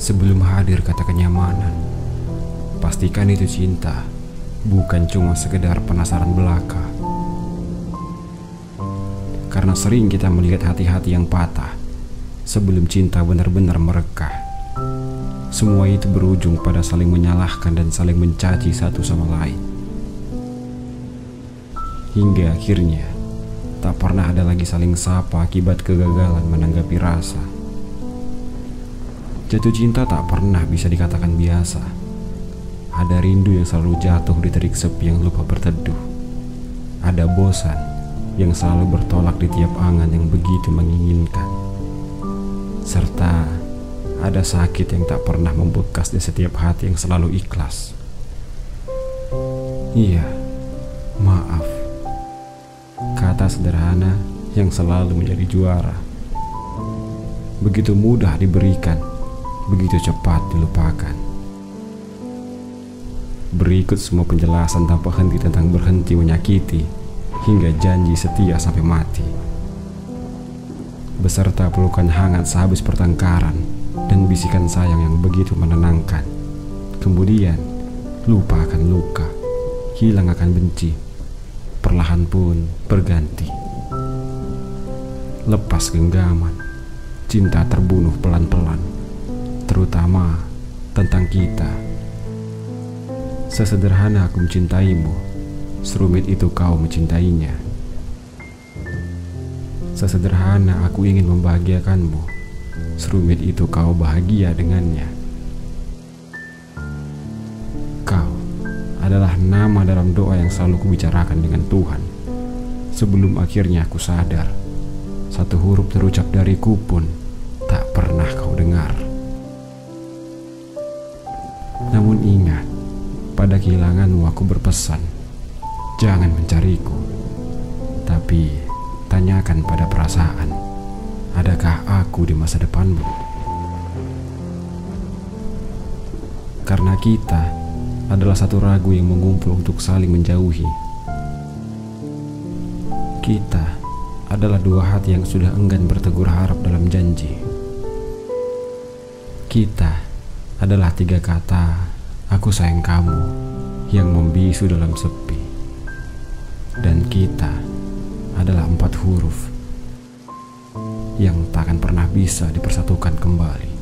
Sebelum hadir kata kenyamanan, pastikan itu cinta, bukan cuma sekedar penasaran belaka. Karena sering kita melihat hati-hati yang patah sebelum cinta benar-benar merekah. Semua itu berujung pada saling menyalahkan dan saling mencaci satu sama lain. Hingga akhirnya tak pernah ada lagi saling sapa akibat kegagalan menanggapi rasa. Jatuh cinta tak pernah bisa dikatakan biasa. Ada rindu yang selalu jatuh di terik sepi yang lupa berteduh. Ada bosan yang selalu bertolak di tiap angan yang begitu menginginkan. Serta ada sakit yang tak pernah membekas di setiap hati yang selalu ikhlas. Iya, maaf. Kata sederhana yang selalu menjadi juara. Begitu mudah diberikan begitu cepat dilupakan. Berikut semua penjelasan tanpa henti tentang berhenti menyakiti hingga janji setia sampai mati. Beserta pelukan hangat sehabis pertengkaran dan bisikan sayang yang begitu menenangkan. Kemudian, lupa akan luka, hilang akan benci, perlahan pun berganti. Lepas genggaman, cinta terbunuh pelan-pelan terutama tentang kita. Sesederhana aku mencintaimu, serumit itu kau mencintainya. Sesederhana aku ingin membahagiakanmu, serumit itu kau bahagia dengannya. Kau adalah nama dalam doa yang selalu kubicarakan dengan Tuhan. Sebelum akhirnya aku sadar, satu huruf terucap dariku pun tak pernah kau dengar. Namun ingat, pada kehilanganmu aku berpesan, jangan mencariku. Tapi tanyakan pada perasaan, adakah aku di masa depanmu? Karena kita adalah satu ragu yang mengumpul untuk saling menjauhi. Kita adalah dua hati yang sudah enggan bertegur harap dalam janji. Kita adalah tiga kata "aku sayang kamu" yang membisu dalam sepi, dan kita adalah empat huruf yang tak akan pernah bisa dipersatukan kembali.